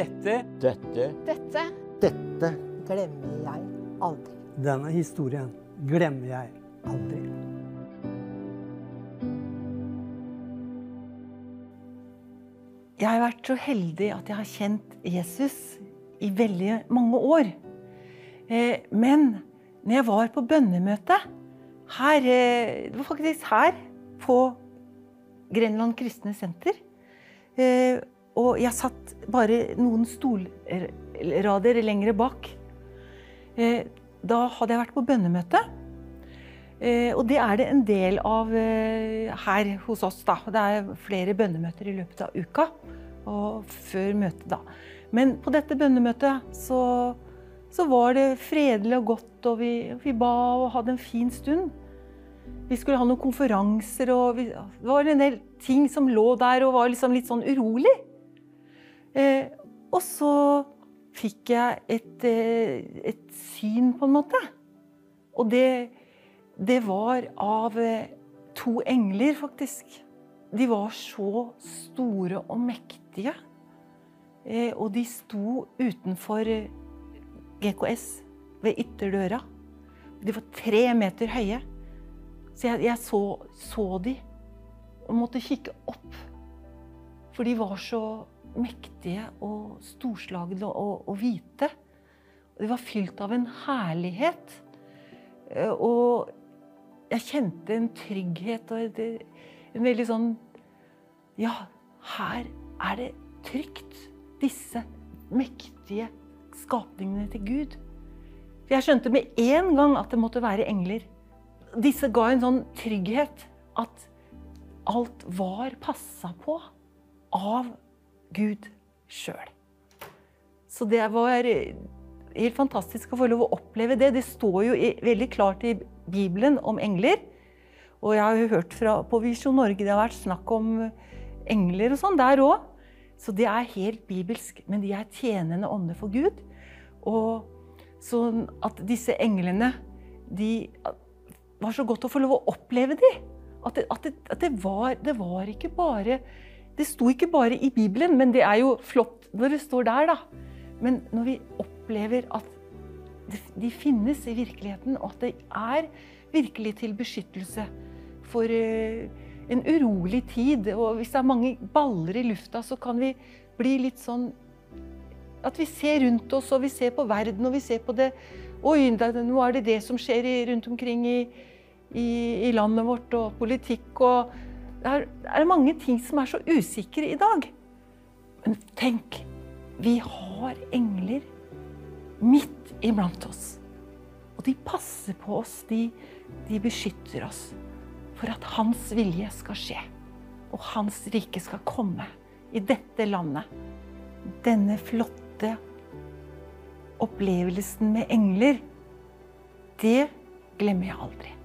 Dette Dette Dette Dette glemmer jeg aldri. Denne historien glemmer jeg aldri. Jeg har vært så heldig at jeg har kjent Jesus i veldig mange år. Eh, Men når jeg var på bønnemøte her, eh, Det var faktisk her på Grenland kristne senter. Og jeg satt bare noen stolrader lenger bak. Eh, Da hadde jeg vært på bønnemøte. Eh, Og det er det en del av eh, her hos oss. da. Det er flere bønnemøter i løpet av uka. Og før møtet, da. Men på dette bønnemøtet så, så var det fredelig og godt, og vi, vi ba og hadde en fin stund. Vi skulle ha noen konferanser, og vi, det var en del ting som lå der og var liksom litt sånn urolig. Eh, og så fikk jeg et, eh, et syn, på en måte. Og det, det var av eh, to engler, faktisk. De var så store og mektige. Eh, og de sto utenfor eh, GKS ved ytterdøra. De var tre meter høye. Så jeg, jeg så, så de og måtte kikke opp. For de var så mektige og storslagne og, og hvite. De var fylt av en herlighet. Eh, Og jeg kjente en trygghet og en veldig sånn Ja, her er det trygt. Disse mektige skapningene til Gud. For jeg skjønte med en gang at det måtte være engler. Disse ga en sånn trygghet at alt var passa på av Gud sjøl. Så det var helt fantastisk å få lov å oppleve det. Det står jo veldig klart i Bibelen om engler. Og jeg har jo hørt fra, på Visjon Norge det har vært snakk om engler og sånn der òg. Så det er helt bibelsk. Men de er tjenende ånder for Gud. Og sånn at disse englene de var så godt å få lov å oppleve de. At, det, at, det, at det, var, det var ikke bare Det sto ikke bare i Bibelen, men det er jo flott når det står der, da. Men når vi opplever at de finnes i virkeligheten, og at det er virkelig til beskyttelse for en urolig tid. Og hvis det er mange baller i lufta, så kan vi bli litt sånn At vi ser rundt oss, og vi ser på verden, og vi ser på det Oi, nå er det det som skjer rundt omkring i, i, i landet vårt, og politikk og det er, er mange ting som er så usikre i dag. Men tenk, vi har engler midt iblant oss. Og de passer på oss, de, de beskytter oss for at hans vilje skal skje. Og hans rike skal komme i dette landet. Denne flotte opplevelsen med engler, det glemmer jeg aldri.